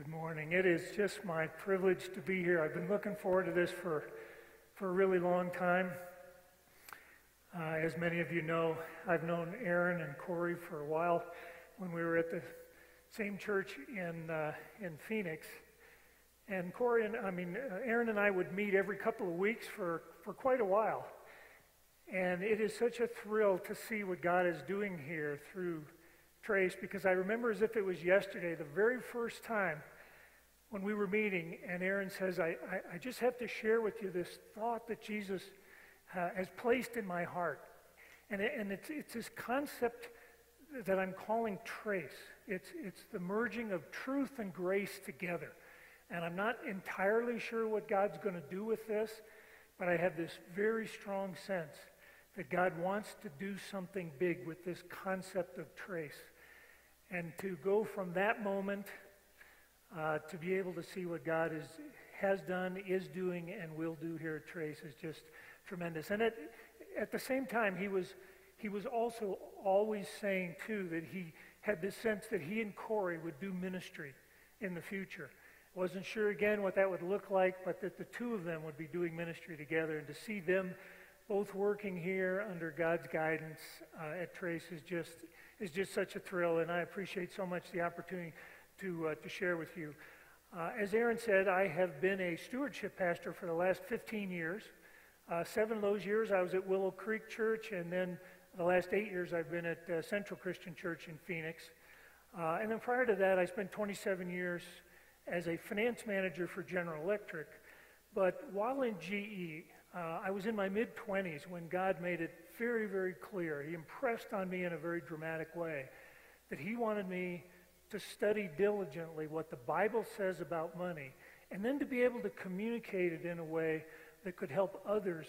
Good morning. It is just my privilege to be here. I've been looking forward to this for, for a really long time. Uh, as many of you know, I've known Aaron and Corey for a while when we were at the same church in, uh, in Phoenix. And Corey and, I mean, uh, Aaron and I would meet every couple of weeks for, for quite a while. And it is such a thrill to see what God is doing here through Trace because I remember as if it was yesterday, the very first time when we were meeting, and Aaron says, I, I, I just have to share with you this thought that Jesus uh, has placed in my heart. And, it, and it's, it's this concept that I'm calling trace. It's, it's the merging of truth and grace together. And I'm not entirely sure what God's going to do with this, but I have this very strong sense that God wants to do something big with this concept of trace. And to go from that moment uh, to be able to see what God is, has done, is doing, and will do here at Trace is just tremendous. And at, at the same time, he was, he was also always saying, too, that he had this sense that he and Corey would do ministry in the future. Wasn't sure again what that would look like, but that the two of them would be doing ministry together. And to see them both working here under God's guidance uh, at Trace is just is just such a thrill, and I appreciate so much the opportunity to, uh, to share with you. Uh, as Aaron said, I have been a stewardship pastor for the last 15 years. Uh, seven of those years I was at Willow Creek Church, and then the last eight years I've been at uh, Central Christian Church in Phoenix. Uh, and then prior to that, I spent 27 years as a finance manager for General Electric. But while in GE, uh, I was in my mid 20s when God made it very, very clear. He impressed on me in a very dramatic way that He wanted me to study diligently what the Bible says about money and then to be able to communicate it in a way that could help others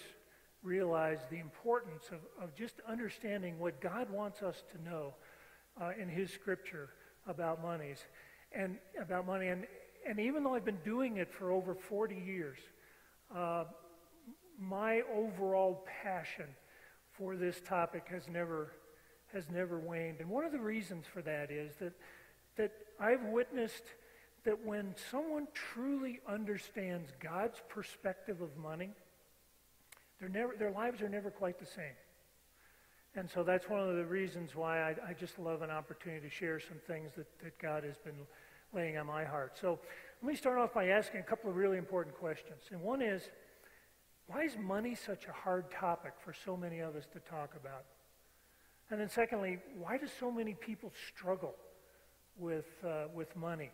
realize the importance of, of just understanding what God wants us to know uh, in His Scripture about monies and about money. And, and even though I've been doing it for over 40 years, uh, my overall passion for this topic has never, has never waned. And one of the reasons for that is that, that I've witnessed that when someone truly understands God's perspective of money, never, their lives are never quite the same. And so that's one of the reasons why I, I, just love an opportunity to share some things that, that God has been laying on my heart. So let me start off by asking a couple of really important questions. And one is, why is money such a hard topic for so many of us to talk about? And then, secondly, why do so many people struggle with, uh, with money?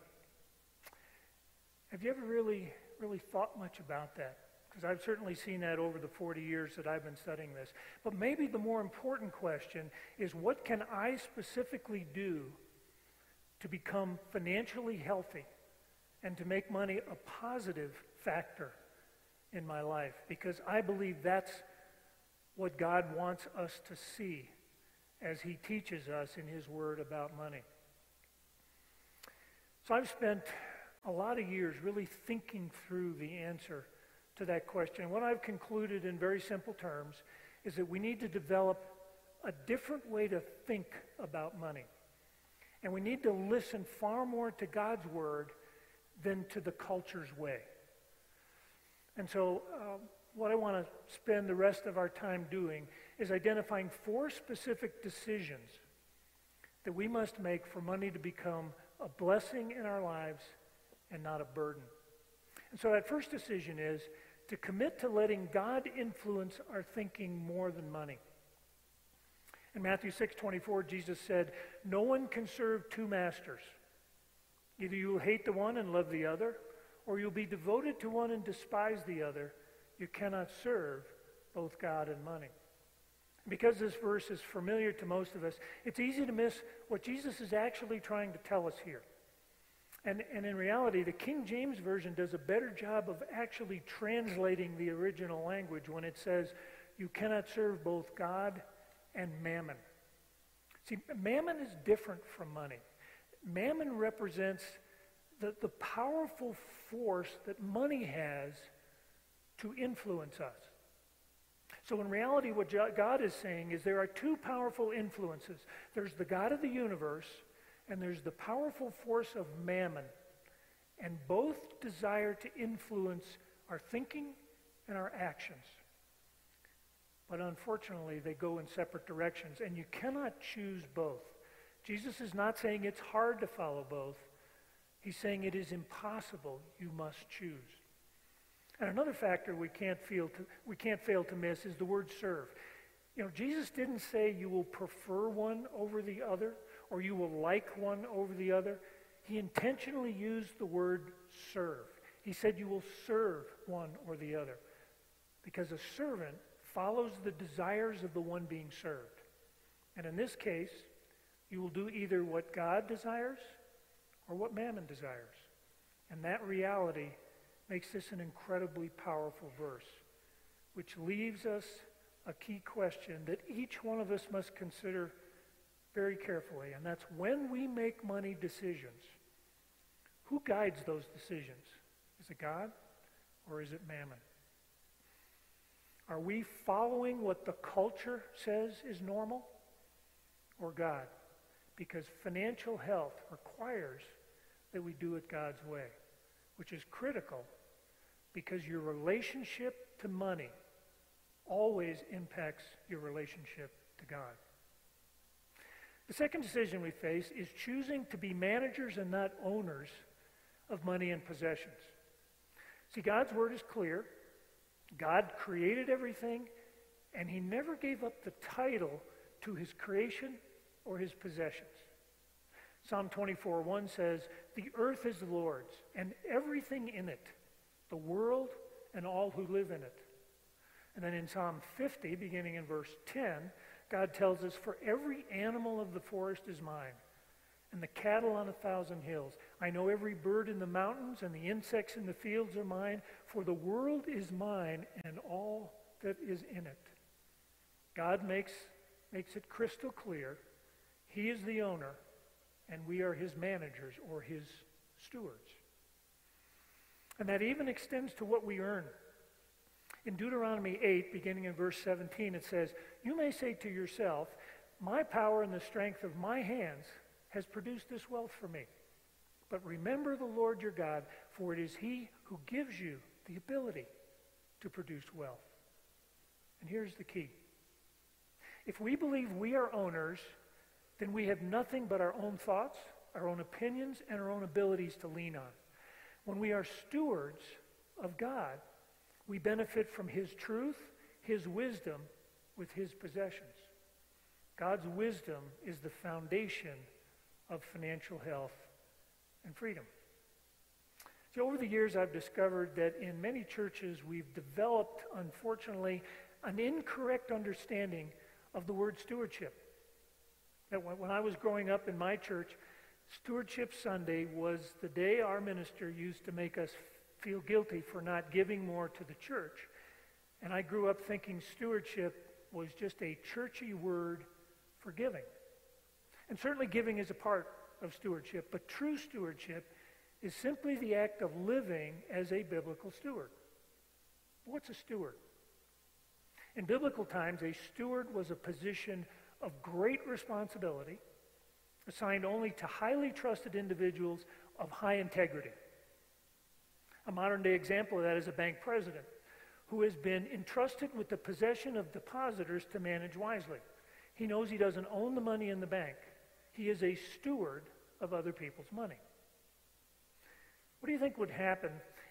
Have you ever really, really thought much about that? Because I've certainly seen that over the 40 years that I've been studying this. But maybe the more important question is what can I specifically do to become financially healthy and to make money a positive factor in my life because I believe that's what God wants us to see as He teaches us in His Word about money. So I've spent a lot of years really thinking through the answer to that question. What I've concluded in very simple terms is that we need to develop a different way to think about money. And we need to listen far more to God's Word than to the culture's way. And so, uh, what I want to spend the rest of our time doing is identifying four specific decisions that we must make for money to become a blessing in our lives and not a burden. And so, that first decision is to commit to letting God influence our thinking more than money. In Matthew 6 24, Jesus said, No one can serve two masters. Either you will hate the one and love the other, or you'll be devoted to one and despise the other. You cannot serve both God and money. Because this verse is familiar to most of us, it's easy to miss what Jesus is actually trying to tell us here. And, and in reality, the King James Version does a better job of actually translating the original language when it says, You cannot serve both God and mammon. See, mammon is different from money. Mammon represents the, the powerful force that money has to influence us. So, in reality, what God is saying is there are two powerful influences there's the God of the universe, and there's the powerful force of mammon. and both desire to influence our thinking and our actions. But unfortunately, they go in separate directions, and you cannot choose both. Jesus is not saying it's hard to follow both. He's saying it is impossible. You must choose. And another factor we can't, feel to, we can't fail to miss is the word serve. You know, Jesus didn't say you will prefer one over the other or you will like one over the other. He intentionally used the word serve. He said you will serve one or the other because a servant follows the desires of the one being served. And in this case, you will do either what God desires or what mammon desires. And that reality makes this an incredibly powerful verse, which leaves us a key question that each one of us must consider very carefully, and that's when we make money decisions, who guides those decisions? Is it God or is it mammon? Are we following what the culture says is normal or God? Because financial health requires that we do it God's way, which is critical because your relationship to money always impacts your relationship to God. The second decision we face is choosing to be managers and not owners of money and possessions. See, God's word is clear. God created everything, and he never gave up the title to his creation or his possessions. Psalm 24 1 says, The earth is the Lord's, and everything in it, the world and all who live in it. And then in Psalm 50, beginning in verse 10, God tells us, For every animal of the forest is mine, and the cattle on a thousand hills. I know every bird in the mountains, and the insects in the fields are mine, for the world is mine and all that is in it. God makes, makes it crystal clear He is the owner, and we are His managers or His stewards. And that even extends to what we earn. In Deuteronomy 8, beginning in verse 17, it says, You may say to yourself, My power and the strength of my hands has produced this wealth for me. But remember the Lord your God, for it is he who gives you the ability to produce wealth. And here's the key. If we believe we are owners, then we have nothing but our own thoughts, our own opinions, and our own abilities to lean on. When we are stewards of God, we benefit from His truth, His wisdom, with His possessions. God's wisdom is the foundation of financial health and freedom. So, over the years, I've discovered that in many churches, we've developed, unfortunately, an incorrect understanding of the word stewardship. That when I was growing up in my church, Stewardship Sunday was the day our minister used to make us feel guilty for not giving more to the church. And I grew up thinking stewardship was just a churchy word for giving. And certainly giving is a part of stewardship, but true stewardship is simply the act of living as a biblical steward. What's a steward? In biblical times, a steward was a position of great responsibility assigned only to highly trusted individuals of high integrity. A modern day example of that is a bank president who has been entrusted with the possession of depositors to manage wisely. He knows he doesn't own the money in the bank. He is a steward of other people's money. What do you think would happen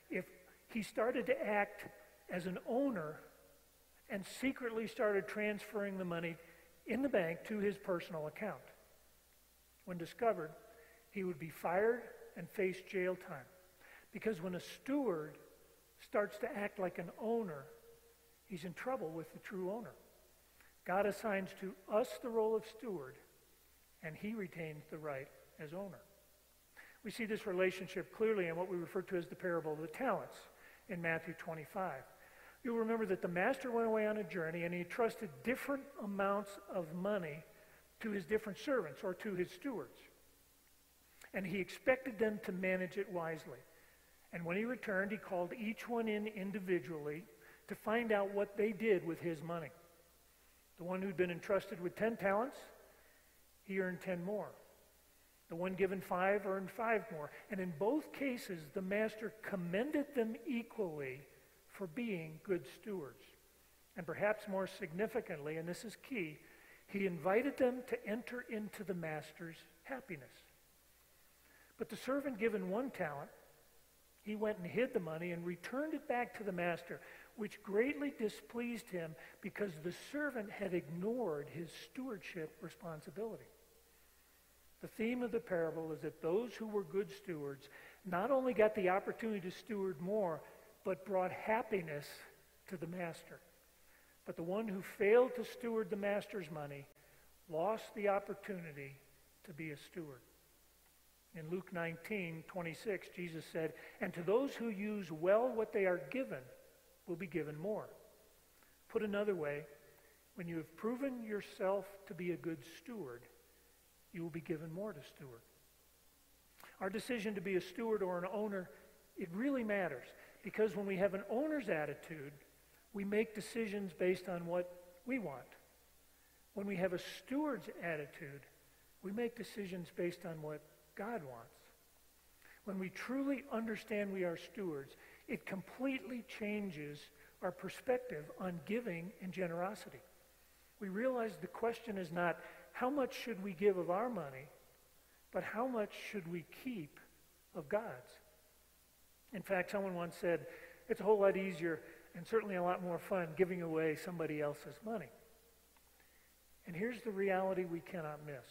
if he started to act as an owner and secretly started transferring the money in the bank to his personal account? When discovered, he would be fired and face jail time. Because when a steward starts to act like an owner, he's in trouble with the true owner. God assigns to us the role of steward, and he retains the right as owner. We see this relationship clearly in what we refer to as the parable of the talents in Matthew 25. You'll remember that the master went away on a journey and he trusted different amounts of money to his different servants or to his stewards. And he expected them to manage it wisely. And when he returned, he called each one in individually to find out what they did with his money. The one who'd been entrusted with 10 talents, he earned 10 more. The one given five earned five more. And in both cases, the master commended them equally for being good stewards. And perhaps more significantly, and this is key, he invited them to enter into the master's happiness. But the servant given one talent, he went and hid the money and returned it back to the master, which greatly displeased him because the servant had ignored his stewardship responsibility. The theme of the parable is that those who were good stewards not only got the opportunity to steward more, but brought happiness to the master. But the one who failed to steward the master's money lost the opportunity to be a steward. In Luke 19, 26, Jesus said, And to those who use well what they are given will be given more. Put another way, when you have proven yourself to be a good steward, you will be given more to steward. Our decision to be a steward or an owner, it really matters because when we have an owner's attitude, we make decisions based on what we want. When we have a steward's attitude, we make decisions based on what God wants. When we truly understand we are stewards, it completely changes our perspective on giving and generosity. We realize the question is not how much should we give of our money, but how much should we keep of God's? In fact, someone once said, it's a whole lot easier and certainly a lot more fun giving away somebody else's money. And here's the reality we cannot miss.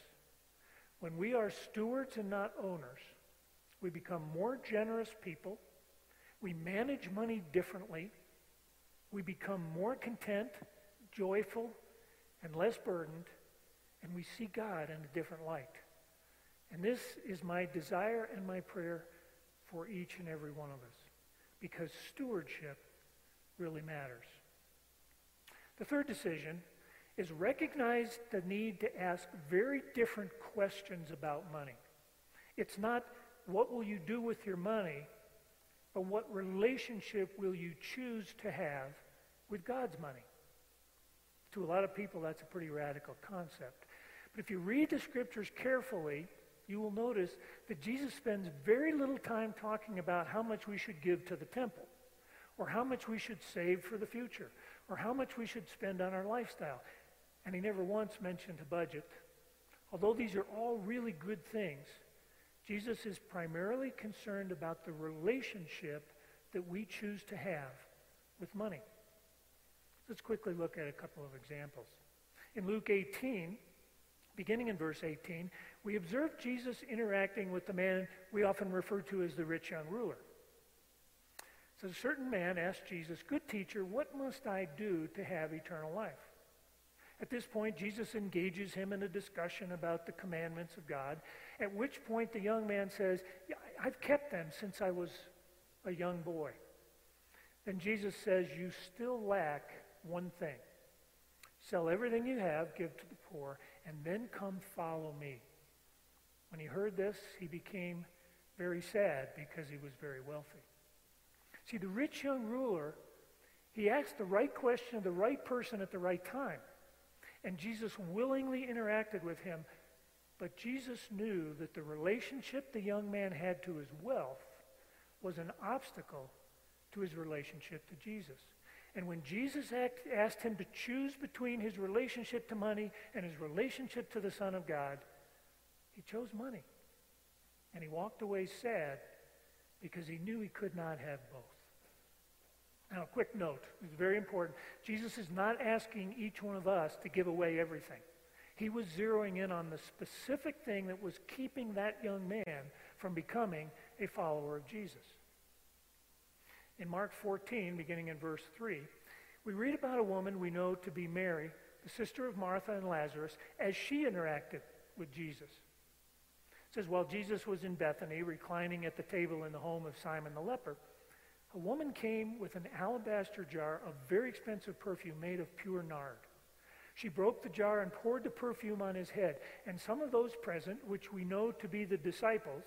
When we are stewards and not owners, we become more generous people. We manage money differently. We become more content, joyful, and less burdened and we see God in a different light. And this is my desire and my prayer for each and every one of us because stewardship really matters. The third decision is recognize the need to ask very different questions about money. It's not what will you do with your money, but what relationship will you choose to have with God's money? To a lot of people, that's a pretty radical concept. But if you read the scriptures carefully, you will notice that Jesus spends very little time talking about how much we should give to the temple, or how much we should save for the future, or how much we should spend on our lifestyle. And he never once mentioned a budget. Although these are all really good things, Jesus is primarily concerned about the relationship that we choose to have with money. Let's quickly look at a couple of examples. In Luke 18, beginning in verse 18, we observe Jesus interacting with the man we often refer to as the rich young ruler. So a certain man asked Jesus, Good teacher, what must I do to have eternal life? At this point, Jesus engages him in a discussion about the commandments of God, at which point the young man says, yeah, I've kept them since I was a young boy. Then Jesus says, You still lack one thing. Sell everything you have, give to the poor, and then come follow me. When he heard this, he became very sad because he was very wealthy. See, the rich young ruler, he asked the right question of the right person at the right time. And Jesus willingly interacted with him. But Jesus knew that the relationship the young man had to his wealth was an obstacle to his relationship to Jesus. And when Jesus asked him to choose between his relationship to money and his relationship to the Son of God, he chose money. And he walked away sad because he knew he could not have both. Now, a quick note. It's very important. Jesus is not asking each one of us to give away everything. He was zeroing in on the specific thing that was keeping that young man from becoming a follower of Jesus. In Mark 14, beginning in verse 3, we read about a woman we know to be Mary, the sister of Martha and Lazarus, as she interacted with Jesus. It says, while Jesus was in Bethany, reclining at the table in the home of Simon the leper, a woman came with an alabaster jar of very expensive perfume made of pure nard. She broke the jar and poured the perfume on his head. And some of those present, which we know to be the disciples,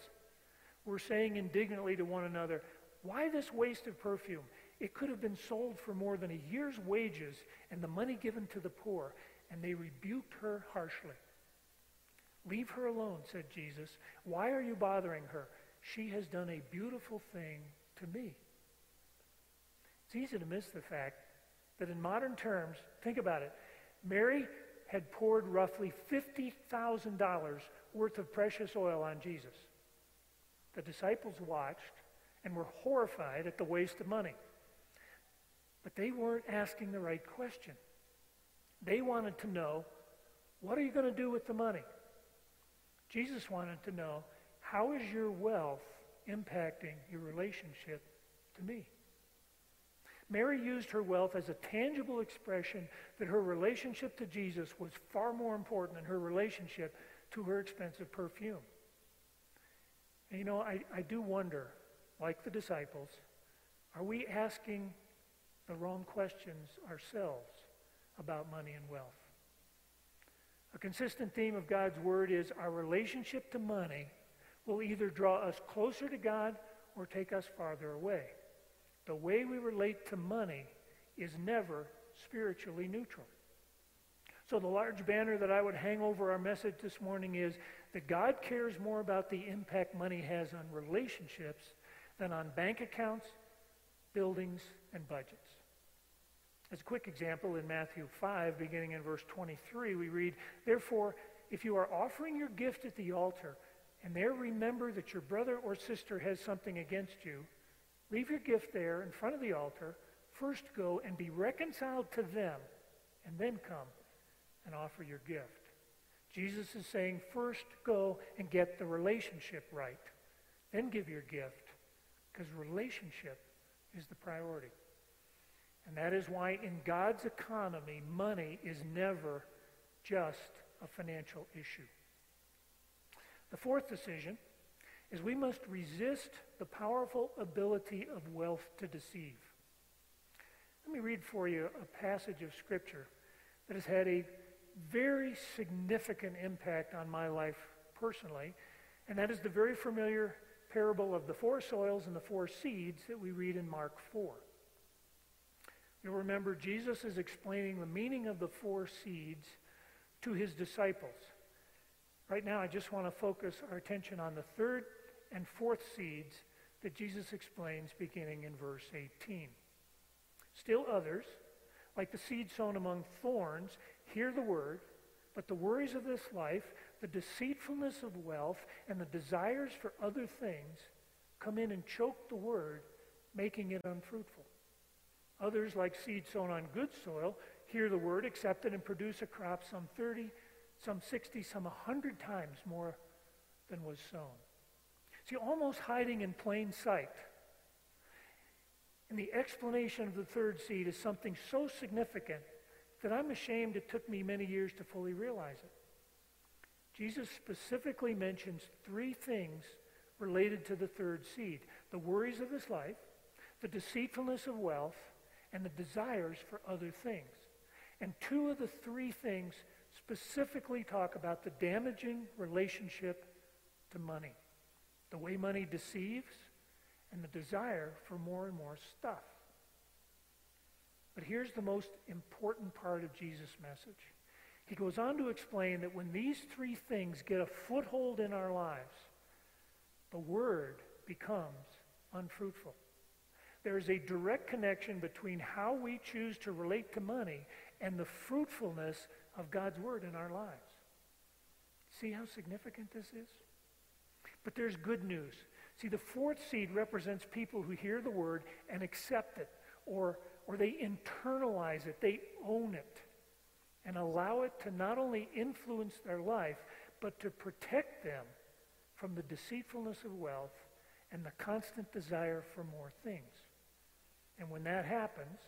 were saying indignantly to one another, why this waste of perfume? It could have been sold for more than a year's wages and the money given to the poor. And they rebuked her harshly. Leave her alone, said Jesus. Why are you bothering her? She has done a beautiful thing to me. It's easy to miss the fact that in modern terms, think about it, Mary had poured roughly $50,000 worth of precious oil on Jesus. The disciples watched and were horrified at the waste of money. But they weren't asking the right question. They wanted to know, what are you going to do with the money? Jesus wanted to know, how is your wealth impacting your relationship to me? Mary used her wealth as a tangible expression that her relationship to Jesus was far more important than her relationship to her expensive perfume. And you know, I, I do wonder, like the disciples, are we asking the wrong questions ourselves about money and wealth? A consistent theme of God's Word is our relationship to money will either draw us closer to God or take us farther away. The way we relate to money is never spiritually neutral. So, the large banner that I would hang over our message this morning is that God cares more about the impact money has on relationships than on bank accounts, buildings, and budgets. As a quick example, in Matthew 5, beginning in verse 23, we read, Therefore, if you are offering your gift at the altar, and there remember that your brother or sister has something against you, leave your gift there in front of the altar. First go and be reconciled to them, and then come and offer your gift. Jesus is saying, first go and get the relationship right. Then give your gift, because relationship is the priority. And that is why in God's economy, money is never just a financial issue. The fourth decision is we must resist the powerful ability of wealth to deceive. Let me read for you a passage of Scripture that has had a very significant impact on my life personally, and that is the very familiar parable of the four soils and the four seeds that we read in Mark 4. You'll remember Jesus is explaining the meaning of the four seeds to his disciples. Right now, I just want to focus our attention on the third and fourth seeds that Jesus explains beginning in verse 18. Still others, like the seed sown among thorns, hear the word, but the worries of this life, the deceitfulness of wealth, and the desires for other things come in and choke the word, making it unfruitful. Others, like seed sown on good soil, hear the word, accept it, and produce a crop some 30, some 60, some 100 times more than was sown. See, almost hiding in plain sight. And the explanation of the third seed is something so significant that I'm ashamed it took me many years to fully realize it. Jesus specifically mentions three things related to the third seed the worries of this life, the deceitfulness of wealth, and the desires for other things. And two of the three things specifically talk about the damaging relationship to money the way money deceives and the desire for more and more stuff. But here's the most important part of Jesus' message. He goes on to explain that when these three things get a foothold in our lives, the word becomes unfruitful. There is a direct connection between how we choose to relate to money and the fruitfulness of God's word in our lives. See how significant this is? But there's good news. See, the fourth seed represents people who hear the word and accept it, or, or they internalize it, they own it, and allow it to not only influence their life, but to protect them from the deceitfulness of wealth and the constant desire for more things. And when that happens,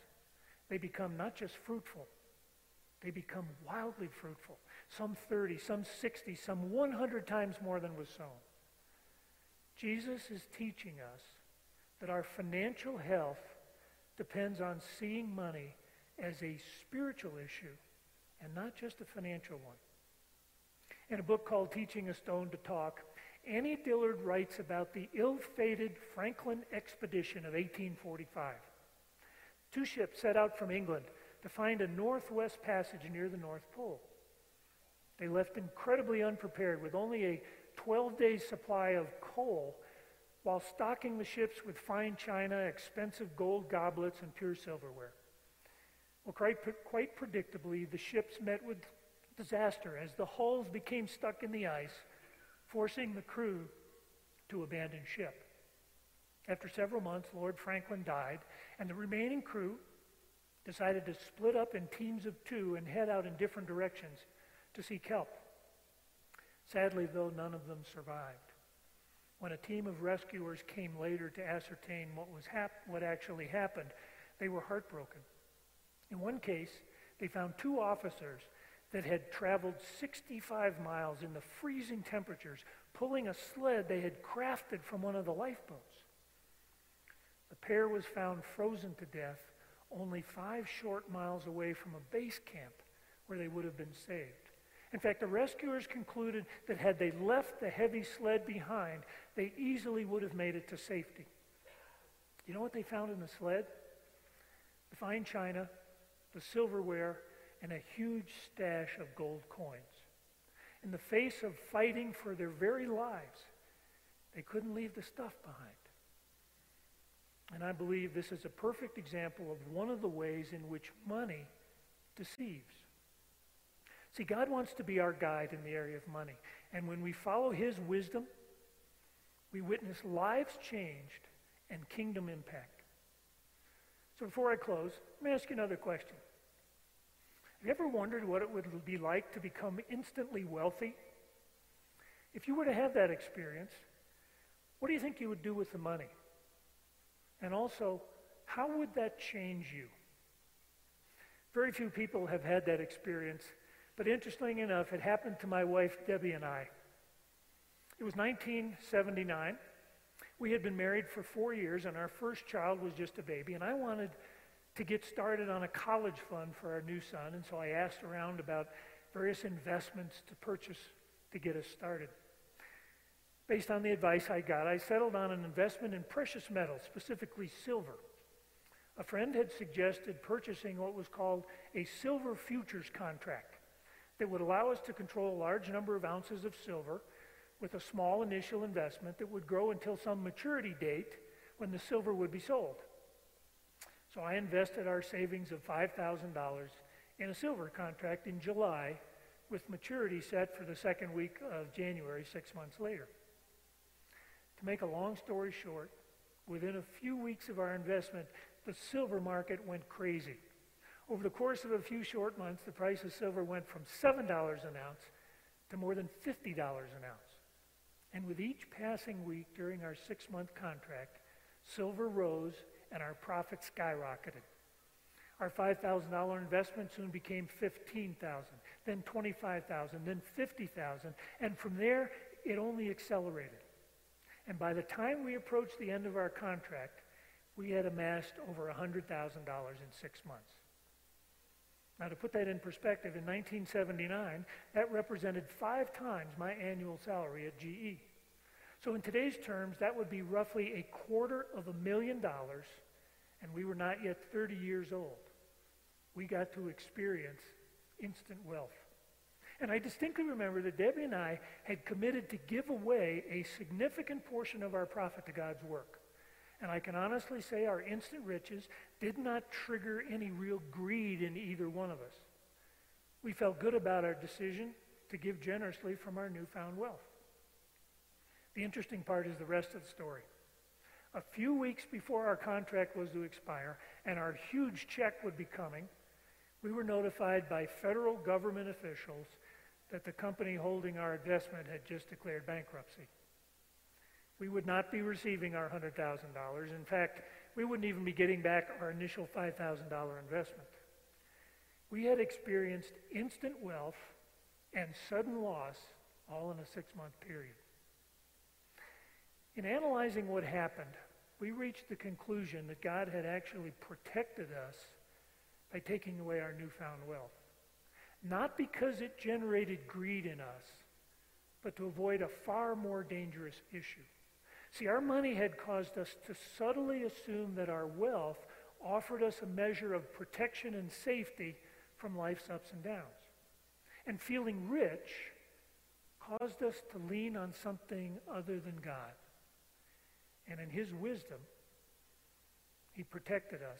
they become not just fruitful, they become wildly fruitful. Some 30, some 60, some 100 times more than was sown. Jesus is teaching us that our financial health depends on seeing money as a spiritual issue and not just a financial one. In a book called Teaching a Stone to Talk, Annie Dillard writes about the ill-fated Franklin expedition of 1845. Two ships set out from England to find a northwest passage near the North Pole. They left incredibly unprepared with only a 12 day supply of coal while stocking the ships with fine china, expensive gold goblets, and pure silverware. Well, quite, quite predictably, the ships met with disaster as the hulls became stuck in the ice, forcing the crew to abandon ship. After several months, Lord Franklin died, and the remaining crew decided to split up in teams of two and head out in different directions to seek help. Sadly, though, none of them survived. When a team of rescuers came later to ascertain what, was hap- what actually happened, they were heartbroken. In one case, they found two officers that had traveled 65 miles in the freezing temperatures, pulling a sled they had crafted from one of the lifeboats. The pair was found frozen to death only five short miles away from a base camp where they would have been saved. In fact, the rescuers concluded that had they left the heavy sled behind, they easily would have made it to safety. You know what they found in the sled? The fine china, the silverware, and a huge stash of gold coins. In the face of fighting for their very lives, they couldn't leave the stuff behind. And I believe this is a perfect example of one of the ways in which money deceives. See, God wants to be our guide in the area of money. And when we follow His wisdom, we witness lives changed and kingdom impact. So before I close, let me ask you another question. Have you ever wondered what it would be like to become instantly wealthy? If you were to have that experience, what do you think you would do with the money? And also, how would that change you? Very few people have had that experience, but interestingly enough, it happened to my wife, Debbie, and I. It was 1979. We had been married for four years, and our first child was just a baby, and I wanted to get started on a college fund for our new son, and so I asked around about various investments to purchase to get us started. Based on the advice I got, I settled on an investment in precious metals, specifically silver. A friend had suggested purchasing what was called a silver futures contract that would allow us to control a large number of ounces of silver with a small initial investment that would grow until some maturity date when the silver would be sold. So I invested our savings of $5,000 in a silver contract in July with maturity set for the second week of January, six months later. To make a long story short, within a few weeks of our investment, the silver market went crazy. Over the course of a few short months, the price of silver went from $7 an ounce to more than $50 an ounce. And with each passing week during our six month contract, silver rose and our profits skyrocketed. Our $5,000 investment soon became 15,000, then 25,000, then 50,000, and from there it only accelerated. And by the time we approached the end of our contract, we had amassed over $100,000 in six months. Now, to put that in perspective, in 1979, that represented five times my annual salary at GE. So, in today's terms, that would be roughly a quarter of a million dollars, and we were not yet 30 years old. We got to experience instant wealth. And I distinctly remember that Debbie and I had committed to give away a significant portion of our profit to God's work. And I can honestly say our instant riches did not trigger any real greed in either one of us. We felt good about our decision to give generously from our newfound wealth. The interesting part is the rest of the story. A few weeks before our contract was to expire and our huge check would be coming, we were notified by federal government officials that the company holding our investment had just declared bankruptcy. We would not be receiving our $100,000. In fact, we wouldn't even be getting back our initial $5,000 investment. We had experienced instant wealth and sudden loss all in a six month period. In analyzing what happened, we reached the conclusion that God had actually protected us by taking away our newfound wealth not because it generated greed in us, but to avoid a far more dangerous issue. See, our money had caused us to subtly assume that our wealth offered us a measure of protection and safety from life's ups and downs. And feeling rich caused us to lean on something other than God. And in his wisdom, he protected us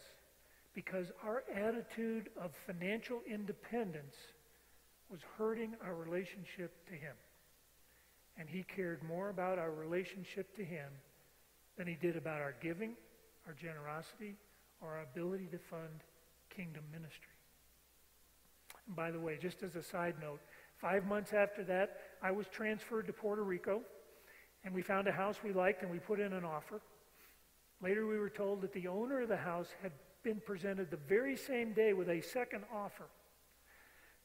because our attitude of financial independence was hurting our relationship to him. And he cared more about our relationship to him than he did about our giving, our generosity, or our ability to fund kingdom ministry. And by the way, just as a side note, five months after that, I was transferred to Puerto Rico, and we found a house we liked, and we put in an offer. Later, we were told that the owner of the house had been presented the very same day with a second offer.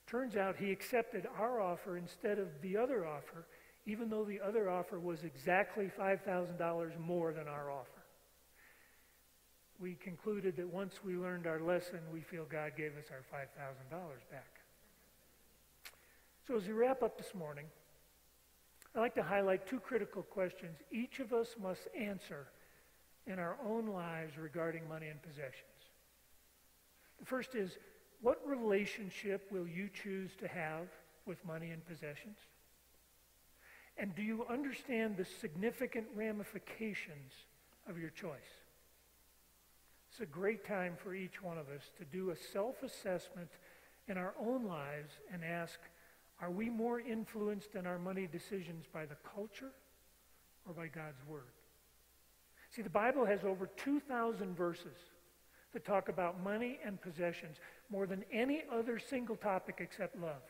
Turns out he accepted our offer instead of the other offer, even though the other offer was exactly $5,000 more than our offer. We concluded that once we learned our lesson, we feel God gave us our $5,000 back. So as we wrap up this morning, I'd like to highlight two critical questions each of us must answer in our own lives regarding money and possessions. The first is, what relationship will you choose to have with money and possessions? And do you understand the significant ramifications of your choice? It's a great time for each one of us to do a self-assessment in our own lives and ask, are we more influenced in our money decisions by the culture or by God's Word? See, the Bible has over 2,000 verses that talk about money and possessions more than any other single topic except love.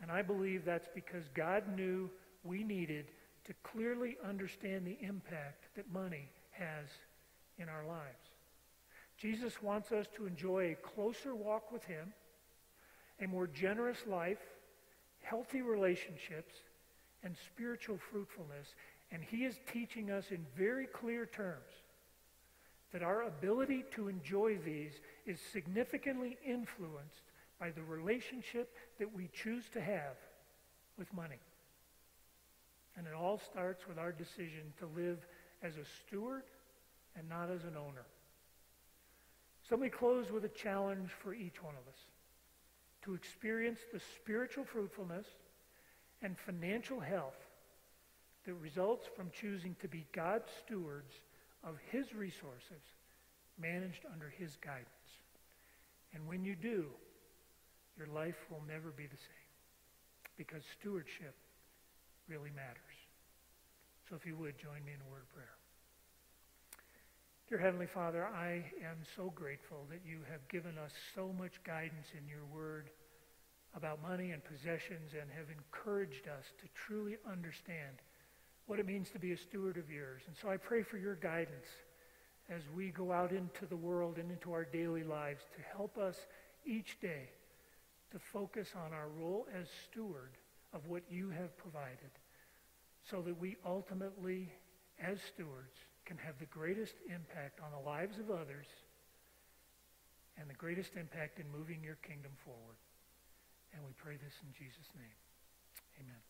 And I believe that's because God knew we needed to clearly understand the impact that money has in our lives. Jesus wants us to enjoy a closer walk with him, a more generous life, healthy relationships, and spiritual fruitfulness. And he is teaching us in very clear terms that our ability to enjoy these is significantly influenced by the relationship that we choose to have with money. And it all starts with our decision to live as a steward and not as an owner. So let me close with a challenge for each one of us to experience the spiritual fruitfulness and financial health that results from choosing to be God's stewards of his resources managed under his guidance. And when you do, your life will never be the same because stewardship really matters. So if you would, join me in a word of prayer. Dear Heavenly Father, I am so grateful that you have given us so much guidance in your word about money and possessions and have encouraged us to truly understand what it means to be a steward of yours. And so I pray for your guidance as we go out into the world and into our daily lives to help us each day to focus on our role as steward of what you have provided so that we ultimately, as stewards, can have the greatest impact on the lives of others and the greatest impact in moving your kingdom forward. And we pray this in Jesus' name. Amen.